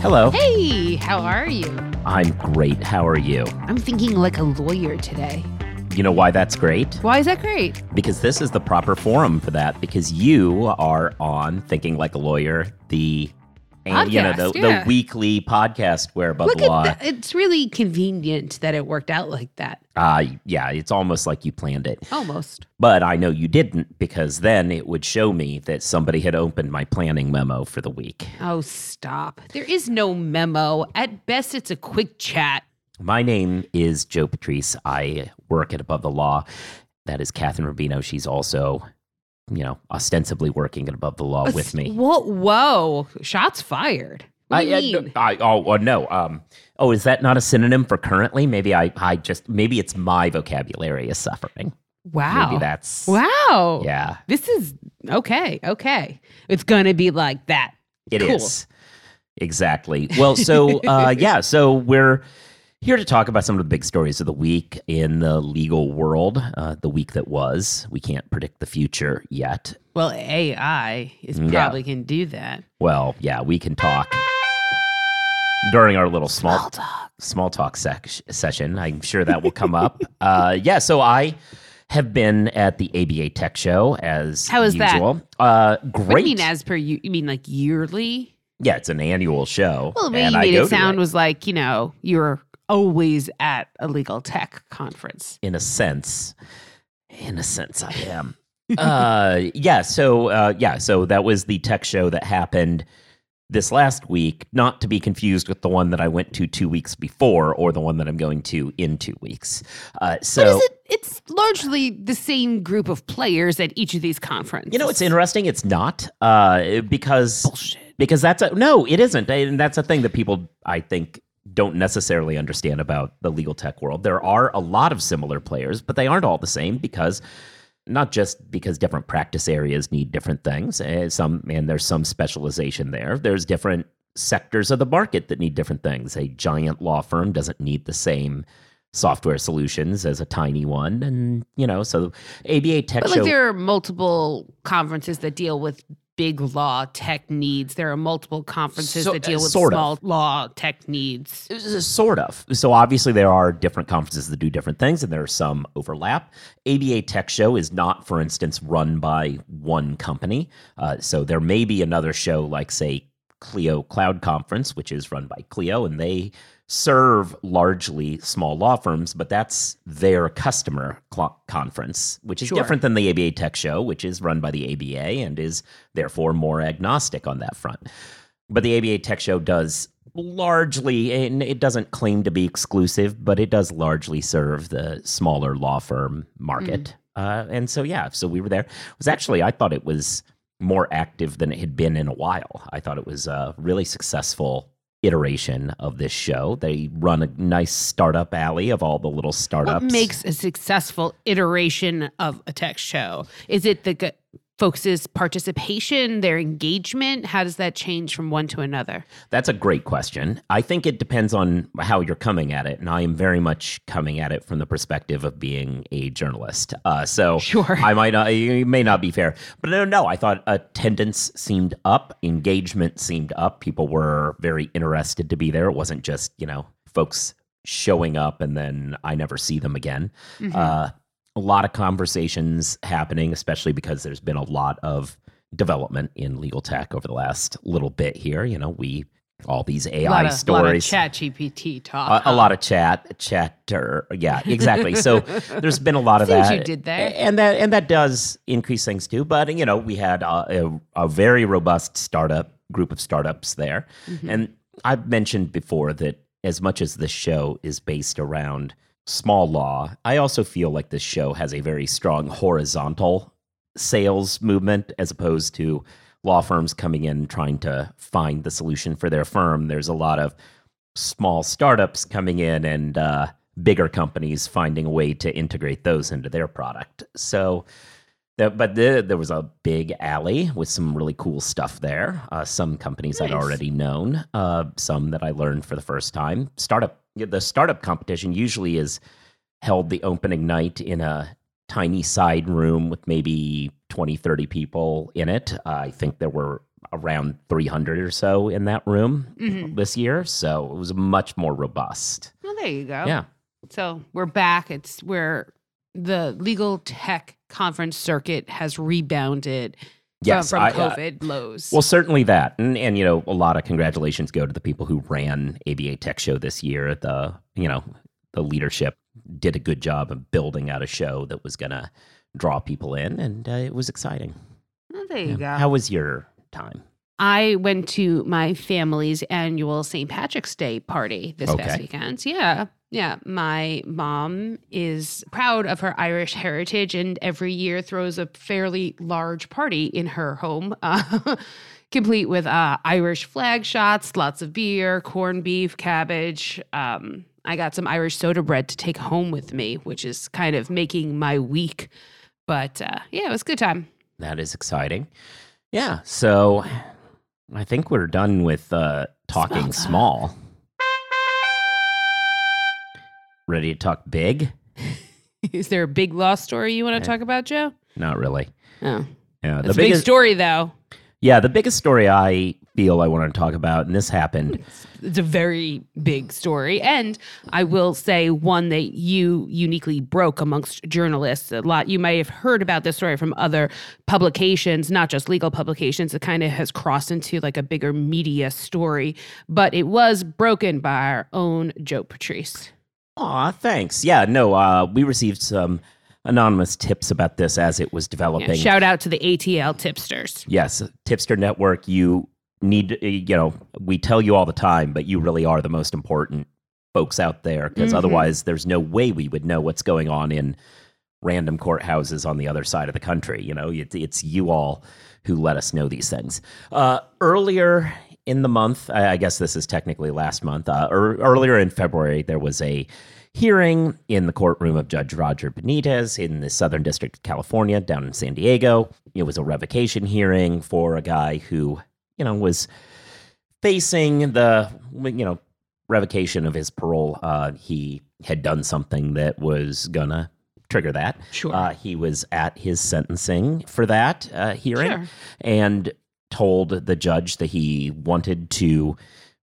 Hello. Hey, how are you? I'm great. How are you? I'm thinking like a lawyer today. You know why that's great? Why is that great? Because this is the proper forum for that. Because you are on Thinking Like a Lawyer, the and, you know the, yeah. the weekly podcast where above Look the law. at that. It's really convenient that it worked out like that. Uh, yeah, it's almost like you planned it. Almost. But I know you didn't because then it would show me that somebody had opened my planning memo for the week. Oh, stop. There is no memo. At best, it's a quick chat. My name is Joe Patrice. I work at Above the Law. That is Kathryn Rubino. She's also, you know, ostensibly working at Above the Law with me. Whoa, whoa. Shots fired. What do you I, mean? I, I, oh, oh, no. Um, oh, is that not a synonym for currently? Maybe I, I just, maybe it's my vocabulary is suffering. wow. Maybe that's, wow. yeah, This is okay. Okay. It's going to be like that. it is Cool. Exactly. Well, so, uh, yeah, so we're here to talk about some of the big stories of the week in the legal world, uh, the week that was. We can't predict the future yet. Well, AI is Yeah. probably can do that. Well, yeah, we can talk during our little small Small talk. small talk sec- session. I'm sure that will come up. Uh, yeah, so I have been at the ABA Tech Show as How is that? usual. Uh, What do great. you mean as per you? You mean like yearly? yeah, it's an annual show. Well, the way and you I made it sound was like you know you're always at a legal tech conference. in a sense. In a sense, I am. uh, yeah. So, uh, yeah. So that was the tech show that happened this last week. Not to be confused with the one that I went to two weeks before, or the one that I'm going to in two weeks. Uh, so, is it? It's largely the same group of players at each of these conferences. you know, it's interesting. It's not uh, because bullshit. because that's a no. It isn't, and that's a thing that people I think don't necessarily understand about the legal tech world. There are a lot of similar players, but they aren't all the same because not just because different practice areas need different things. eh, Some and there's some specialization there. There's different sectors of the market that need different things. A giant law firm doesn't need the same software solutions as a tiny one, and you know, so ABA Tech But Show. there are multiple conferences that deal with big law tech needs. There are multiple conferences So- that deal uh, with sort of. small law tech needs. Sort of. So obviously there are different conferences that do different things, and there are some overlap. ABA Tech Show is not, for instance, run by one company. Uh, so there may be another show like, say, Clio Cloud Conference, which is run by Clio, and they serve largely small law firms, but that's their customer cl- conference, which is Sure. different than the ABA Tech Show, which is run by the ABA and is therefore more agnostic on that front. But the ABA Tech Show does largely, and it doesn't claim to be exclusive, but it does largely serve the smaller law firm market. Uh, and so, yeah, so we were there. It was actually, I thought it was more active than it had been in a while. I thought it was a really successful iteration of this show. They run a nice startup alley of all the little startups. What makes a successful iteration of a tech show? Is it the folks' participation, their engagement? How does that change from one to another? That's a great question. I think it depends on how you're coming at it, and I am very much coming at it from the perspective of being a journalist. Uh, so Sure. I might not, it may not be fair, but no, no. I thought attendance seemed up, engagement seemed up. People were very interested to be there. It wasn't just you know folks showing up and then I never see them again. Mm-hmm. Uh, a lot of conversations happening, especially because there's been a lot of development in legal tech over the last little bit here. You know, we all these AI a lot of, stories. chat GPT talk. a, a lot of chat, chatter. Yeah, exactly. so there's been a lot of that. you did there. and that and that does increase things too. But you know, we had a, a, a very robust startup group of startups there, Mm-hmm. and I've mentioned before that as much as this show is based around small law, I also feel like this show has a very strong horizontal sales movement as opposed to law firms coming in trying to find the solution for their firm. There's a lot of small startups coming in and uh, bigger companies finding a way to integrate those into their product. So, but the, there was a big alley with some really cool stuff there. Uh, some companies I'd already known, uh, some that I learned for the first time. Startup, the startup competition usually is held the opening night in a tiny side room with maybe 20, 30 people in it. Uh, I think there were around 300 or so in that room Mhm. this year. So it was much more robust. Well, there you go. Yeah. So we're back. It's where the legal tech conference circuit has rebounded Yes. from, I- uh, COVID lows. Well, certainly that, and and you know, a lot of congratulations go to the people who ran ABA Tech Show this year. The you know, the leadership did a good job of building out a show that was going to draw people in, and uh, it was exciting. well, there you Yeah. go. How was your time? I went to my family's annual St. Patrick's Day party this past weekend. Yeah. Yeah. My mom is proud of her Irish heritage and every year throws a fairly large party in her home, uh, complete with uh, Irish flag shots, lots of beer, corned beef, cabbage. Um, I got some Irish soda bread to take home with me, which is kind of making my week. But uh, yeah, it was a good time. That is exciting. Yeah. So I think we're done with uh, talking Small small. Ready to talk big? Is there a big law story you want Yeah. to talk about, Joe? Not really. Oh, Yeah. it's a big story, though. Yeah, the biggest story I feel I want to talk about, and this happened. It's a very big story, and I will say one that you uniquely broke amongst journalists. A lot you may have heard about this story from other publications, not just legal publications. It kind of has crossed into like a bigger media story, but it was broken by our own Joe Patrice. Aw, thanks. Yeah, no, uh, we received some anonymous tips about this as it was Yeah, developing. shout out to the ATL tipsters. yes, Tipster Network, you need, uh, you know, we tell you all the time, but you really are the most important folks out there because Mhm. otherwise there's no way we would know what's going on in random courthouses on the other side of the country. You know, it's, it's you all who let us know these things. Uh, earlier in the month, I, I guess this is technically last month, uh, or earlier in February, there was a hearing in the courtroom of Judge Roger Benitez in the Southern District of California down in San Diego. It was a revocation hearing for a guy who, you know, was facing the, you know, revocation of his parole. Uh, he had done something that was gonna trigger that. Sure. Uh, he was at his sentencing for that uh, hearing Sure. and told the judge that he wanted to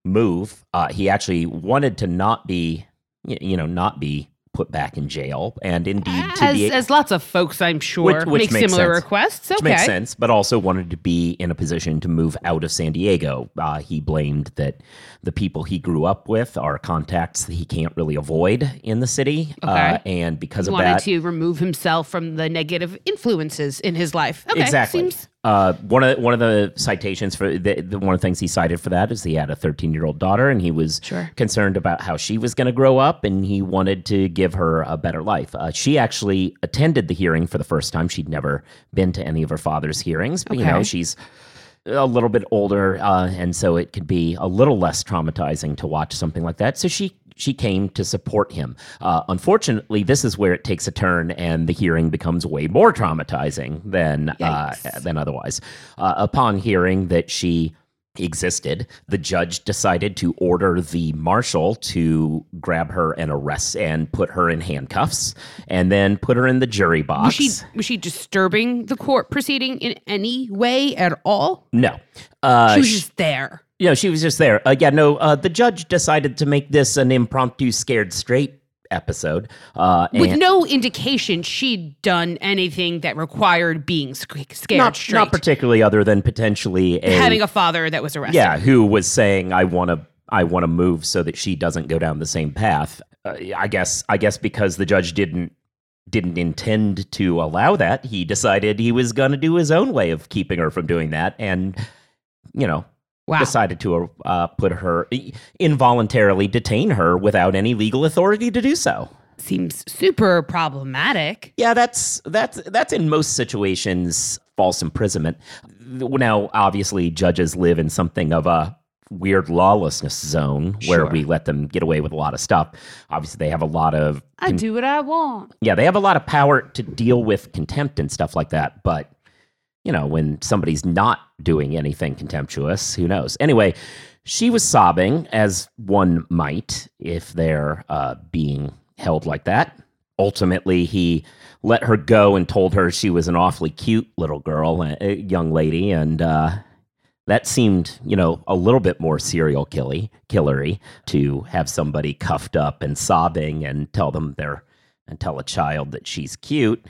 move. Uh, he actually wanted to not be, you know, not be put back in jail, and indeed to as, be. as lots of folks, I'm sure, Which- which make makes similar sense. requests. which Okay. makes sense, but also wanted to be in a position to move out of San Diego. Uh, he blamed that the people he grew up with are contacts that he can't really avoid in the city, uh, and because He of wanted that, to remove himself from the negative influences in his life. Okay, exactly. Seems Uh, one of one of the citations for the, the one of the things he cited for that is he had a 13 year old daughter and he was Sure. concerned about how she was going to grow up and he wanted to give her a better life. Uh, she actually attended the hearing for the first time. She'd never been to any of her father's hearings, but you know she's a little bit older, uh, and so it could be a little less traumatizing to watch something like that. So she she came to support him. Uh, unfortunately, this is where it takes a turn, and the hearing becomes way more traumatizing than uh, than otherwise. Uh, upon hearing that she existed, the judge decided to order the marshal to grab her and arrest and put her in handcuffs, and then put her in the jury box. was she was she disturbing the court proceeding in any way at all? no. Uh, she was just there. Yeah, she was just there. Uh, yeah, no, uh, the judge decided to make this an impromptu scared straight episode. Uh, With no indication she'd done anything that required being sc- scared not, straight. not particularly other than potentially a, Having a father that was arrested. yeah, who was saying, I want to I want to move so that she doesn't go down the same path. Uh, I guess I guess because the judge didn't didn't intend to allow that, he decided he was going to do his own way of keeping her from doing that and you know, Wow. decided to uh, put her involuntarily detain her without any legal authority to do so. Seems super problematic. Yeah, that's that's that's in most situations false imprisonment. Now, obviously, judges live in something of a weird lawlessness zone where Sure. we let them get away with a lot of stuff. Obviously, they have a lot of I do what I want. yeah, they have a lot of power to deal with contempt and stuff like that. But you know, when somebody's not doing anything contemptuous, who knows? Anyway, she was sobbing, as one might if they're uh, being held like that. ultimately, he let her go and told her she was an awfully cute little girl, a, young lady, and uh, that seemed, you know, a little bit more serial killy, killery to have somebody cuffed up and sobbing and tell them they're and tell a child that she's cute.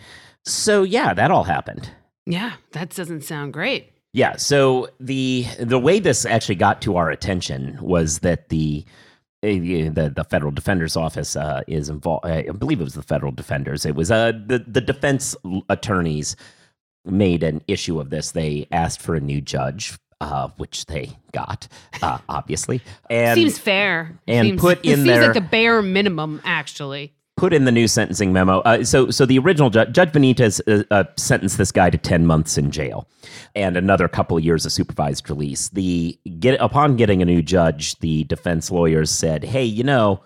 So yeah, that all happened. Yeah, that doesn't sound great. Yeah, so the the way this actually got to our attention was that the eh, the the federal defender's office uh, is involved. I believe it was the federal defenders. It was uh, the the defense attorneys made an issue of this. They asked for a new judge uh, which they got, uh, obviously. And seems fair. And seems, put in seems there like the bare minimum, actually. Put in the new sentencing memo. Uh, so, so the original ju- Judge Benitez uh, uh, sentenced this guy to ten months in jail and another couple of years of supervised release. The get upon getting a new judge, the defense lawyers said, "Hey, you know,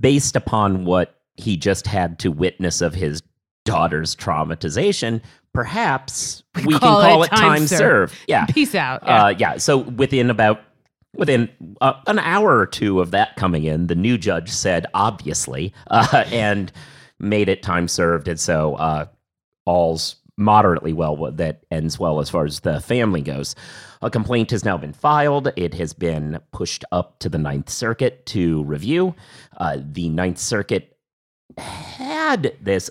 based upon what he just had to witness of his daughter's traumatization, perhaps we, call can call it, it time, served. served. Yeah. Peace out. Yeah. Uh, yeah. So within about within uh, an hour or two of that coming in, the new judge said obviously uh, and made it time served, and so uh, all's moderately well that ends well as far as the family goes. A complaint has now been filed. It has been pushed up to the Ninth Circuit to review. Uh, the Ninth Circuit had this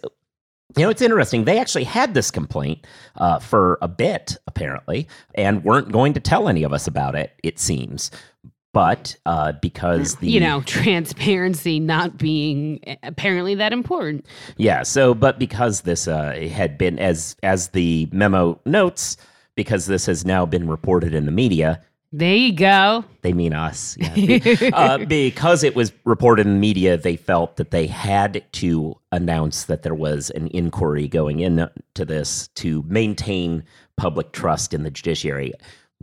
you know, it's interesting. They actually had this complaint uh, for a bit, apparently, and weren't going to tell any of us about it, it seems. But uh, because the. You know, transparency not being apparently that important. Yeah. So, but because this uh, had been, as as the memo notes, because this has now been reported in the media, there you go. They mean us. Yeah. uh, because it was reported in the media, they felt that they had to announce that there was an inquiry going into this to maintain public trust in the judiciary.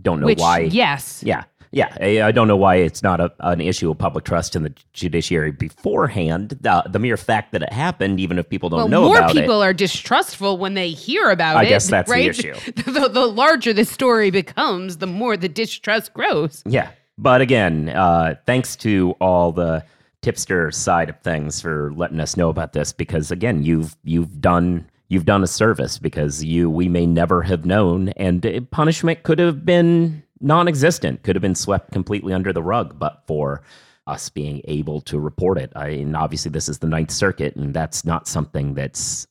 Don't know Which, why. Yes. Yeah. Yeah, I don't know why it's not a, an issue of public trust in the judiciary beforehand. The, the mere fact that it happened, even if people don't well, know about it. More people are distrustful when they hear about I it. I guess that's right? the issue. The, the, larger the story becomes, the more the distrust grows. Yeah. But again, uh, thanks to all the tipster side of things for letting us know about this because again, you've you've done you've done a service because you we may never have known and punishment could have been non-existent. Could have been swept completely under the rug but for us being able to report it. I, and obviously this is the ninth circuit and that's not something that's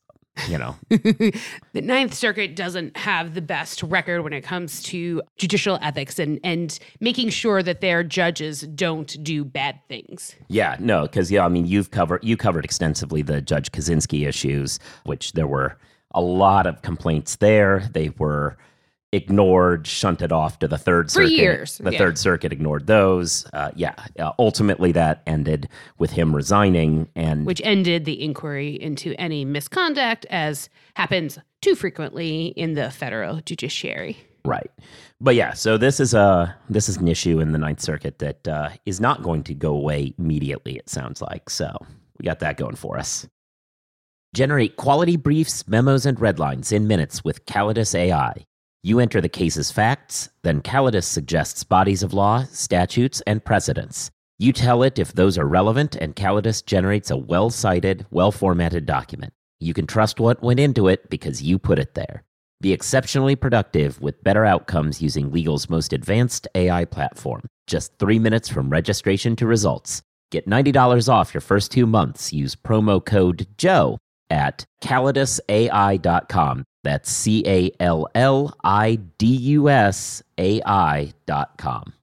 you know. The ninth circuit doesn't have the best record when it comes to judicial ethics and and making sure that their judges don't do bad things. Yeah no because yeah i mean you've covered you covered extensively the judge Kozinski issues which there were a lot of complaints there. They were ignored, shunted off to the third For circuit. years. The yeah. third circuit ignored those. Uh, yeah, uh, ultimately that ended with him resigning, and which ended the inquiry into any misconduct, as happens too frequently in the federal judiciary. Right, but yeah, so this is a this is an issue in the Ninth Circuit that uh, is not going to go away immediately. It sounds like so. We got that going for us. Generate quality briefs, memos, and redlines in minutes with Callidus AI. You enter the case's facts, then Callidus suggests bodies of law, statutes, and precedents. You tell it if those are relevant, and Callidus generates a well cited, well formatted document. You can trust what went into it because you put it there. Be exceptionally productive with better outcomes using legal's most advanced AI platform. Just three minutes from registration to results. Get $90 off your first two months. Use promo code JOE at callidusai.com. That's C A L L I D U S A I dot com.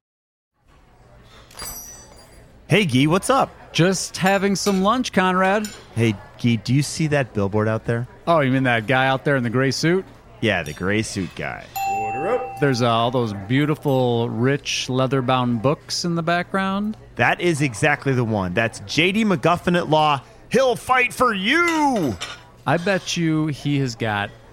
Hey, Gee, what's up? Just having some lunch, Conrad. Hey, Gee, do you see that billboard out there? Oh, you mean that guy out there in the gray suit? Yeah, the gray suit guy. Order up. There's uh, all those beautiful, rich, leather bound books in the background. That is exactly the one. That's JD McGuffin at Law. He'll fight for you! I bet you he has got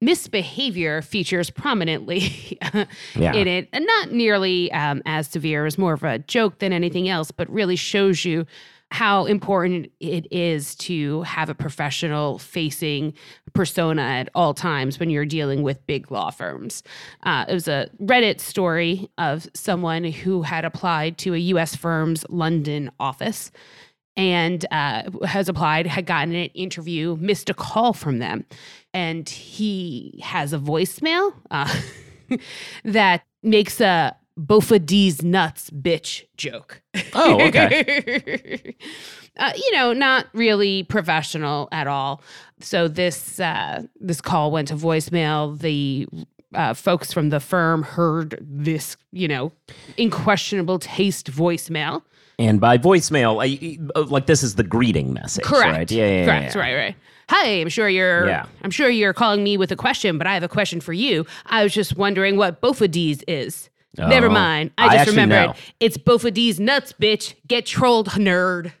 misbehavior features prominently Yeah. in it, and not nearly um, as severe. Was more of a joke than anything else, but really shows you how important it is to have a professional facing persona at all times when you're dealing with big law firms. Uh, it was a Reddit story of someone who had applied to a US firm's London office and uh, has applied, had gotten an interview, missed a call from them. And he has a voicemail uh, that makes a Bofa of these nuts bitch joke. Oh, okay. uh, you know, not really professional at all. So this uh, this call went to voicemail. The uh, folks from the firm heard this, you know, in questionable taste voicemail. And by voicemail, I, uh, like this is the greeting message, Correct. right? Yeah, yeah, Correct. yeah. Right. Right. Hi, I'm sure you're. Yeah. I'm sure you're calling me with a question, but I have a question for you. I was just wondering what these is. Never Oh. mind. I I just actually remembered. know. It's these nuts, bitch. Get trolled, nerd.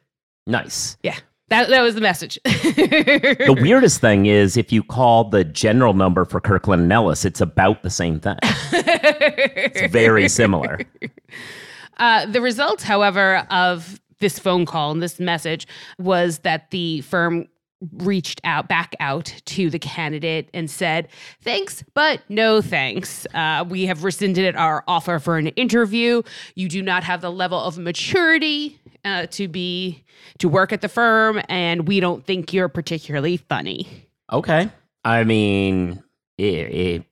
Nice. Yeah. That that was the message. The weirdest thing is if you call the general number for Kirkland and Ellis, it's about the same thing. It's very similar. Uh, the result, however, of this phone call and this message was that the firm reached out back out to the candidate and said thanks but no thanks. Uh, we have rescinded our offer for an interview. You do not have the level of maturity uh, to be to work at the firm and we don't think you're particularly funny. Okay. I mean, i- i-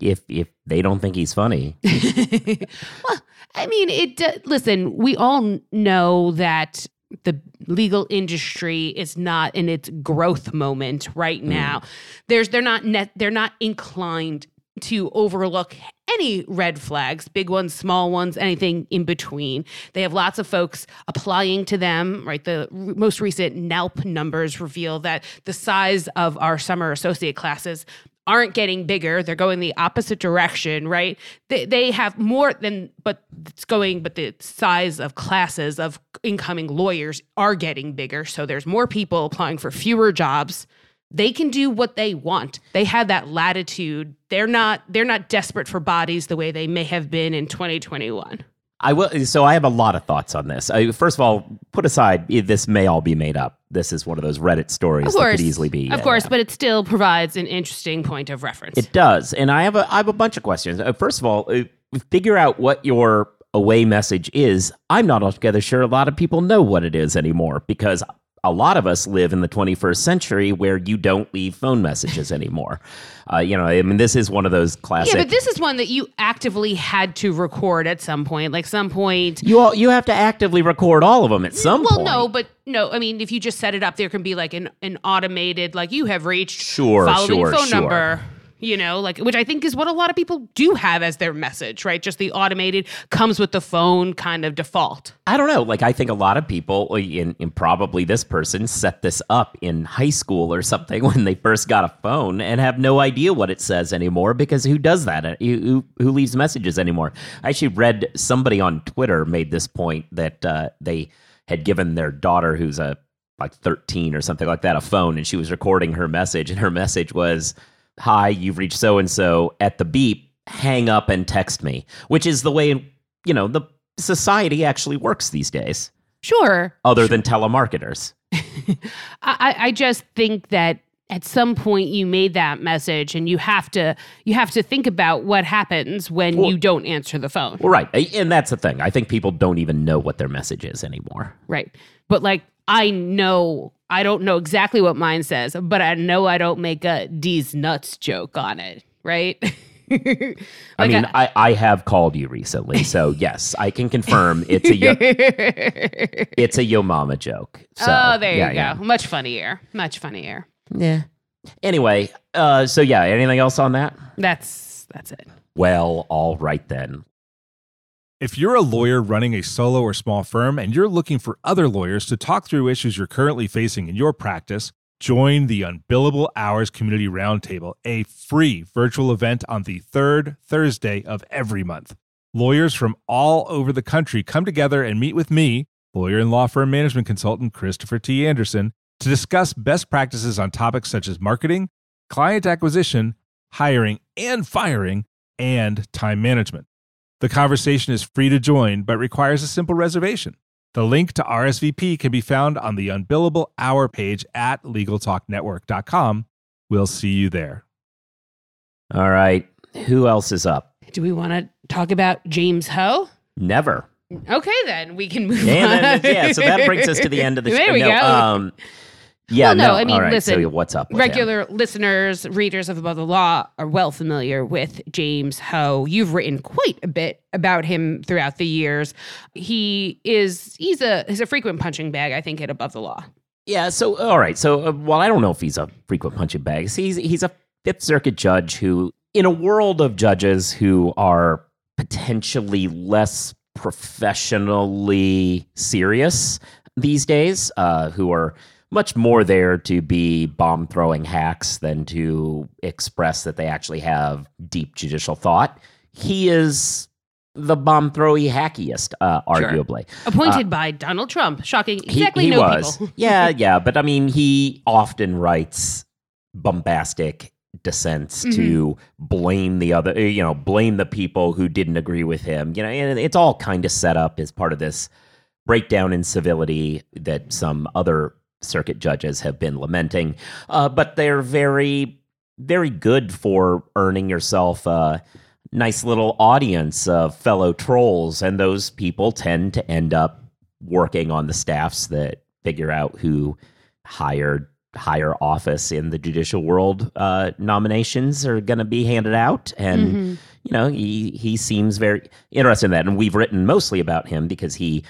if if they don't think he's funny, well, I mean, it. do- listen, we all know that the legal industry is not in its growth moment right mm. now. There's they're not net they're not inclined to overlook any red flags, big ones, small ones, anything in between. They have lots of folks applying to them, right? The r- most recent NALP numbers reveal that the size of our summer associate classes aren't getting bigger. They're going the opposite direction, right? They, they have more than, but it's going, but the size of classes of incoming lawyers are getting bigger. So there's more people applying for fewer jobs. They can do what they want. They have that latitude. They're not they're not desperate for bodies the way they may have been in 2021. I will. So I have a lot of thoughts on this. I, first of all, put aside this may all be made up. This is one of those Reddit stories Of that could easily be. Of yeah, course, yeah. but it still provides an interesting point of reference. It does, and I have a I have a bunch of questions. Uh, first of all, uh, figure out what your away message is. I'm not altogether sure a lot of people know what it is anymore because a lot of us live in the 21st century where you don't leave phone messages anymore. Uh, you know, I mean, this is one of those classic. yeah, but this is one that you actively had to record at some point. Like some point you all you have to actively record all of them at some point. well, point. no, but no. I mean, if you just set it up, there can be like an, an automated, like you have reached Sure, following sure, phone sure. number. You know, like which I think is what a lot of people do have as their message, right? Just the automated comes with the phone kind of default. I don't know. Like, I think a lot of people, in, in probably this person, set this up in high school or something when they first got a phone and have no idea what it says anymore because who does that? Uh, Who, who, who leaves messages anymore? I actually read somebody on Twitter made this point that uh, they had given their daughter, who's a like 13 or something like that, a phone, and she was recording her message, and her message was, "Hi, you've reached so and so at the beep. Hang up and text me," which is the way you know the society actually works these days, Sure, other than telemarketers. I, I I just think that at some point you made that message, and you have to you have to think about what happens when Well- you don't answer the phone. Well, right, and that's the thing. I think people don't even know what their message is anymore. Right. But like I know I don't know exactly what mine says, but I know I don't make a D's nuts joke on it, right? I Like mean, I- I, I have called you recently, so yes, I can confirm it's a yo, it's a yo mama joke. So, oh, there yeah, you yeah. go. Much funnier. Much funnier. Yeah. Anyway, uh, so yeah, anything else on that? That's that's it. Well, all right then. If you're a lawyer running a solo or small firm and you're looking for other lawyers to talk through issues you're currently facing in your practice, join the Unbillable Hours Community Roundtable, a free virtual event on the third Thursday of every month. Lawyers from all over the country come together and meet with me, lawyer and law firm management consultant Christopher T. Anderson, to discuss best practices on topics such as marketing, client acquisition, hiring and firing, and time management. The conversation is free to join, but requires a simple reservation. The link to RSVP can be found on the Unbillable Hour page at LegalTalkNetwork.com. We'll see you there. All right. Who else is up? Do we want to talk about James Ho? Never. Okay, then we can move And on. then, yeah, so that brings us to the end of the There show. we no, go. Um, yeah, Well, no, no, I mean, right, listen, So what's up? with him? Regular listeners, readers of Above the Law are well familiar with James Ho. You've written quite a bit about him throughout the years. He is he's a he's a frequent punching bag, I think, at Above the Law. Yeah. So all right. So uh, well, I don't know if he's a frequent punching bag. He's he's a Fifth Circuit judge who, in a world of judges who are potentially less professionally serious these days, uh, who are much more there to be bomb throwing hacks than to express that they actually have deep judicial thought. He is the bomb throwy hackiest, uh, arguably. Appointed by Donald Trump. Shocking. Exactly he, no was. people. yeah, yeah, but I mean, he often writes bombastic dissents to Mm-hmm. blame the other, you know, blame the people who didn't agree with him. You know, and it's all kind of set up as part of this breakdown in civility that some other circuit judges have been lamenting. Uh, but they're very, very good for earning yourself a nice little audience of fellow trolls, and those people tend to end up working on the staffs that figure out who hired higher office in the judicial world uh, nominations are going to be handed out and Mm-hmm. you know he he seems very interested in that and we've written mostly about him because he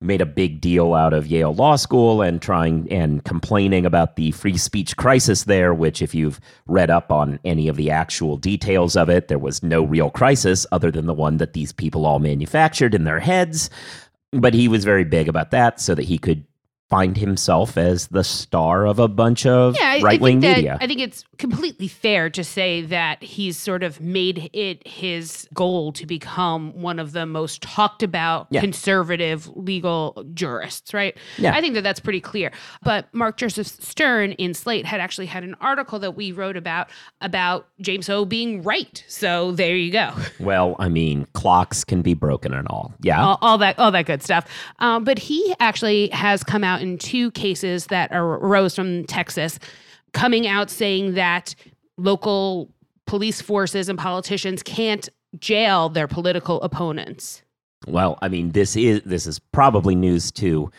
made a big deal out of Yale Law School and trying and complaining about the free speech crisis there which if you've read up on any of the actual details of it there was no real crisis other than the one that these people all manufactured in their heads. But he was very big about that so that he could find himself as the star of a bunch of Yeah, right wing media. I think it's completely fair to say that he's sort of made it his goal to become one of the most talked about Yeah. conservative legal jurists, right? Yeah. I think that that's pretty clear. But Mark Joseph Stern in Slate had actually had an article that we wrote about about James Ho being right. So there you go. well, I mean, clocks can be broken and all. Yeah. all, all that all that good stuff. Um, but he actually has come out in two cases that arose from Texas, coming out saying that local police forces and politicians can't jail their political opponents. Well, I mean, this is this is probably news to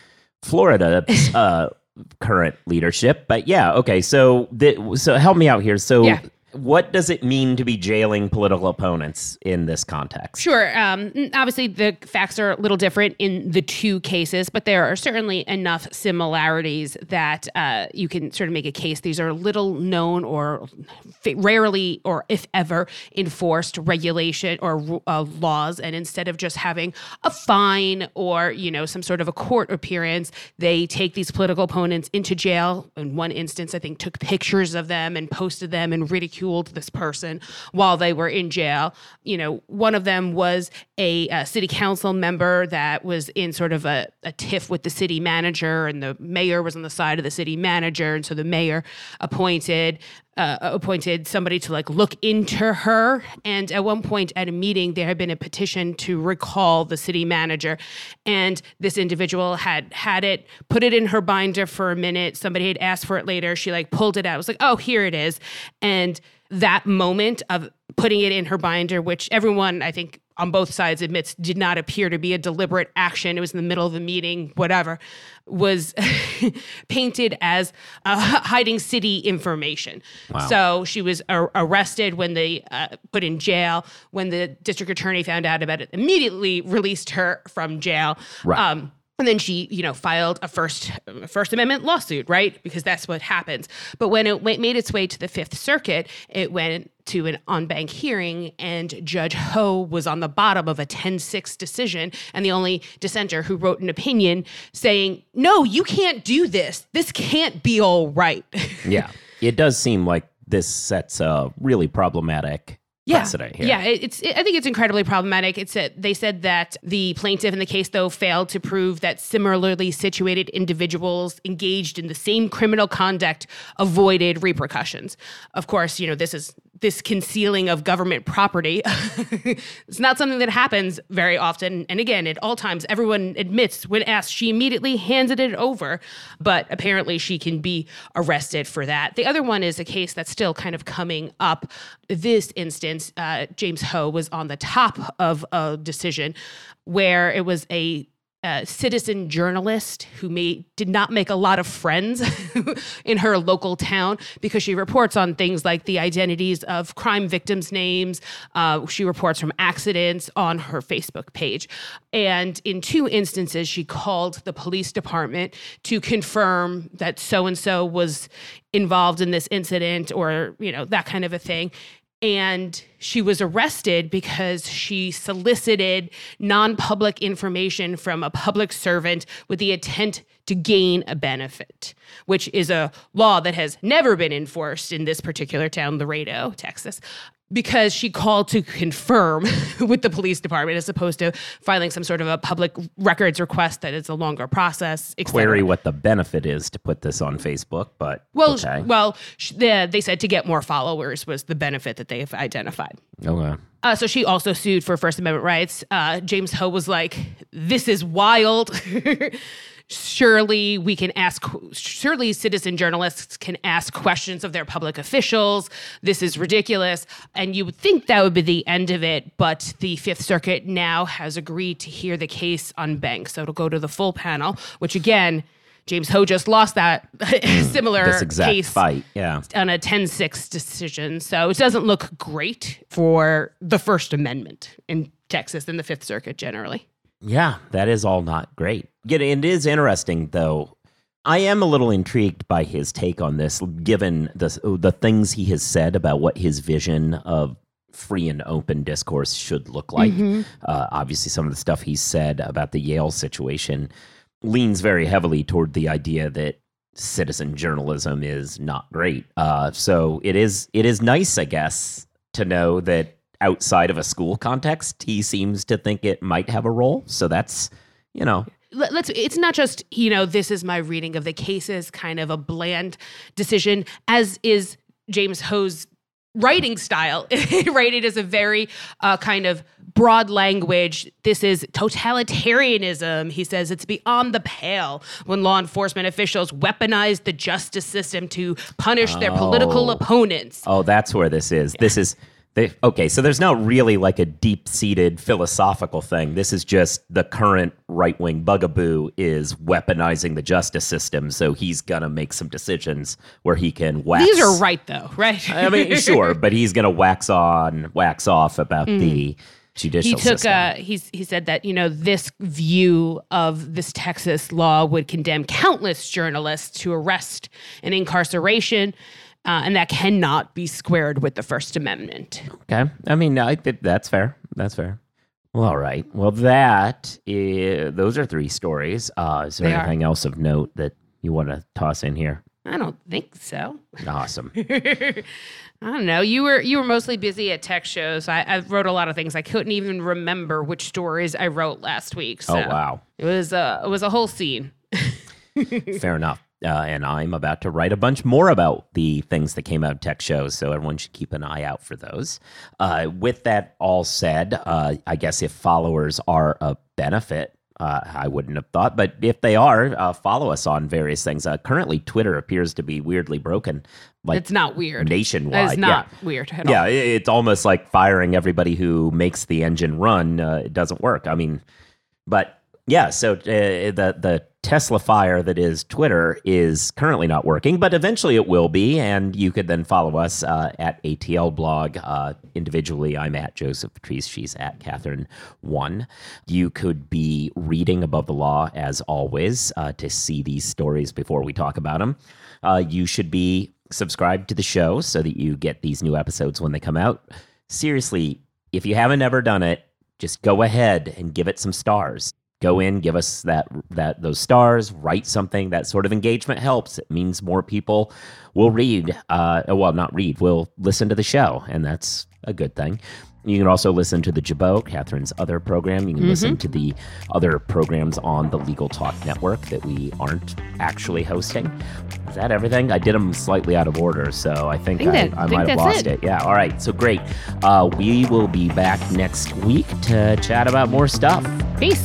Florida's uh, current leadership, but yeah, okay. So, the, so help me out here. So, Yeah. What does it mean to be jailing political opponents in this context? Sure. Um, obviously, the facts are a little different in the two cases, but there are certainly enough similarities that uh, you can sort of make a case. These are little known or rarely, or if ever, enforced regulation or uh, laws. And instead of just having a fine or you know some sort of a court appearance, they take these political opponents into jail. In one instance, I think took pictures of them and posted them and ridiculed this person while they were in jail. You know, one of them was a, uh city council member that was in sort of a, a tiff with the city manager, and the mayor was on the side of the city manager, and so the mayor appointed uh, appointed somebody to like look into her. And at one point at a meeting, there had been a petition to recall the city manager, and this individual had had it, put it in her binder for a minute. Somebody had asked for it later. She like pulled it out. It was like, oh, here it is, and that moment of putting it in her binder, which everyone I think on both sides admits did not appear to be a deliberate action. It was in the middle of the meeting, whatever, was painted as uh, hiding city information. So she was ar- arrested when they uh, put in jail. When the district attorney found out about it, immediately released her from jail. Right. Um, and then she, you know, filed a first First Amendment lawsuit, right? Because that's what happens. But when it went, made its way to the Fifth Circuit, it went to an en banc hearing, and Judge Ho was on the bottom of a 10 6 decision, and the only dissenter who wrote an opinion saying, No, you can't do this. This can't be all right. Yeah, it does seem like this sets a really problematic yeah. precedent here. Yeah, it- it's. I think it's incredibly problematic. It's that they said that the plaintiff in the case, though, failed to prove that similarly situated individuals engaged in the same criminal conduct avoided repercussions. Of course, you know this is this concealing of government property. it's not something that happens very often. And again, at all times, everyone admits when asked, she immediately handed it over. But apparently, she can be arrested for that. The other one is a case that's still kind of coming up. This instance, uh, James Ho was on the top of a decision where it was a uh, citizen journalist who made did not make a lot of friends in her local town because she reports on things like the identities of crime victims' names. Uh, she reports from accidents on her Facebook page, and in two instances, she called the police department to confirm that so and so was involved in this incident or you know that kind of a thing and she was arrested because she solicited non-public information from a public servant with the intent to gain a benefit which is a law that has never been enforced in this particular town laredo texas because she called to confirm with the police department as opposed to filing some sort of a public records request that is a longer process. Query what the benefit is to put this on Facebook, but Well, okay. well, sh- the, they said to get more followers was the benefit that they have identified. okay. Uh, so she also sued for First Amendment rights. Uh, James Ho was like, "This is wild." surely we can ask. Surely citizen journalists can ask questions of their public officials. This is ridiculous, and you would think that would be the end of it. But the Fifth Circuit now has agreed to hear the case en banc, so it'll go to the full panel. Which again, James Ho just lost that hmm, similar This exact case fight. Yeah. on a 10-6 decision. So it doesn't look great for the First Amendment in Texas and the Fifth Circuit generally. Yeah, that is all not great. Yet it is interesting, though. I am a little intrigued by his take on this, given the the things he has said about what his vision of free and open discourse should look like. Uh, obviously, some of the stuff he said about the Yale situation leans very heavily toward the idea that citizen journalism is not great. Uh, so it is it is nice, I guess, to know that outside of a school context, he seems to think it might have a role. So that's you know Let- Let's. It's not just you know this is my reading of the cases, kind of a bland decision, as is James Ho's writing style. right, it is a very uh, kind of broad language. This is totalitarianism. He says it's beyond the pale when law enforcement officials weaponize the justice system to punish their political Oh. opponents. oh that's where this is. This is. They, okay, so there's not really like a deep seated philosophical thing. This is just the current right wing bugaboo is weaponizing the justice system. So he's going to make some decisions where he can wax. These are right though, right? I mean, sure, but he's going to wax on, wax off about the judicial Mm. he took system. uh he's he said that you know this view of this Texas law would condemn countless journalists to arrest and incarceration uh, and that cannot be squared with the First Amendment. Okay. I mean, I that's fair. That's fair. Well, all right. Well, that is, those are three stories. Uh, is there They are. anything else of note that you want to toss in here? I don't think so. Awesome. I don't know. You were you were mostly busy at tech shows. I, I wrote a lot of things. I couldn't even remember which stories I wrote last week. So oh, wow. It was uh, it was a whole scene. Fair enough. Uh, and I'm about to write a bunch more about the things that came out of tech shows, so everyone should keep an eye out for those. Uh, with that all said, uh, I guess if followers are a benefit, uh, I wouldn't have thought, but if they are, uh, follow us on various things. Uh, currently, Twitter appears to be weirdly broken, like It's not weird. nationwide. That is Yeah. not weird at yeah, all. i- it's almost like firing everybody who makes the engine run. Uh, it doesn't work. I mean, but yeah, so uh, the the Tesla fire that is Twitter is currently not working, but eventually it will be, and you could then follow us uh, at ATL Blog uh, individually. I'm at Joseph Patrice. She's at Kathryn One. You could be reading above the law as always uh, to see these stories before we talk about them. Uh, you should be subscribed to the show so that you get these new episodes when they come out. Seriously, if you haven't ever done it, just go ahead and give it some stars. Go in, give us that that those stars, write something. That sort of engagement helps. It means more people will read. Uh, well, not read. Will listen to the show, and that's a good thing. You can also listen to the Jabot, Kathryn's other program. You can listen to the other programs on the Legal Talk Network that we aren't actually hosting. Is that everything? I did them slightly out of order, so I think, Think I, that- I think might have lost it. it. Yeah, all right. So great. Uh, we will be back next week to chat about more stuff. Peace.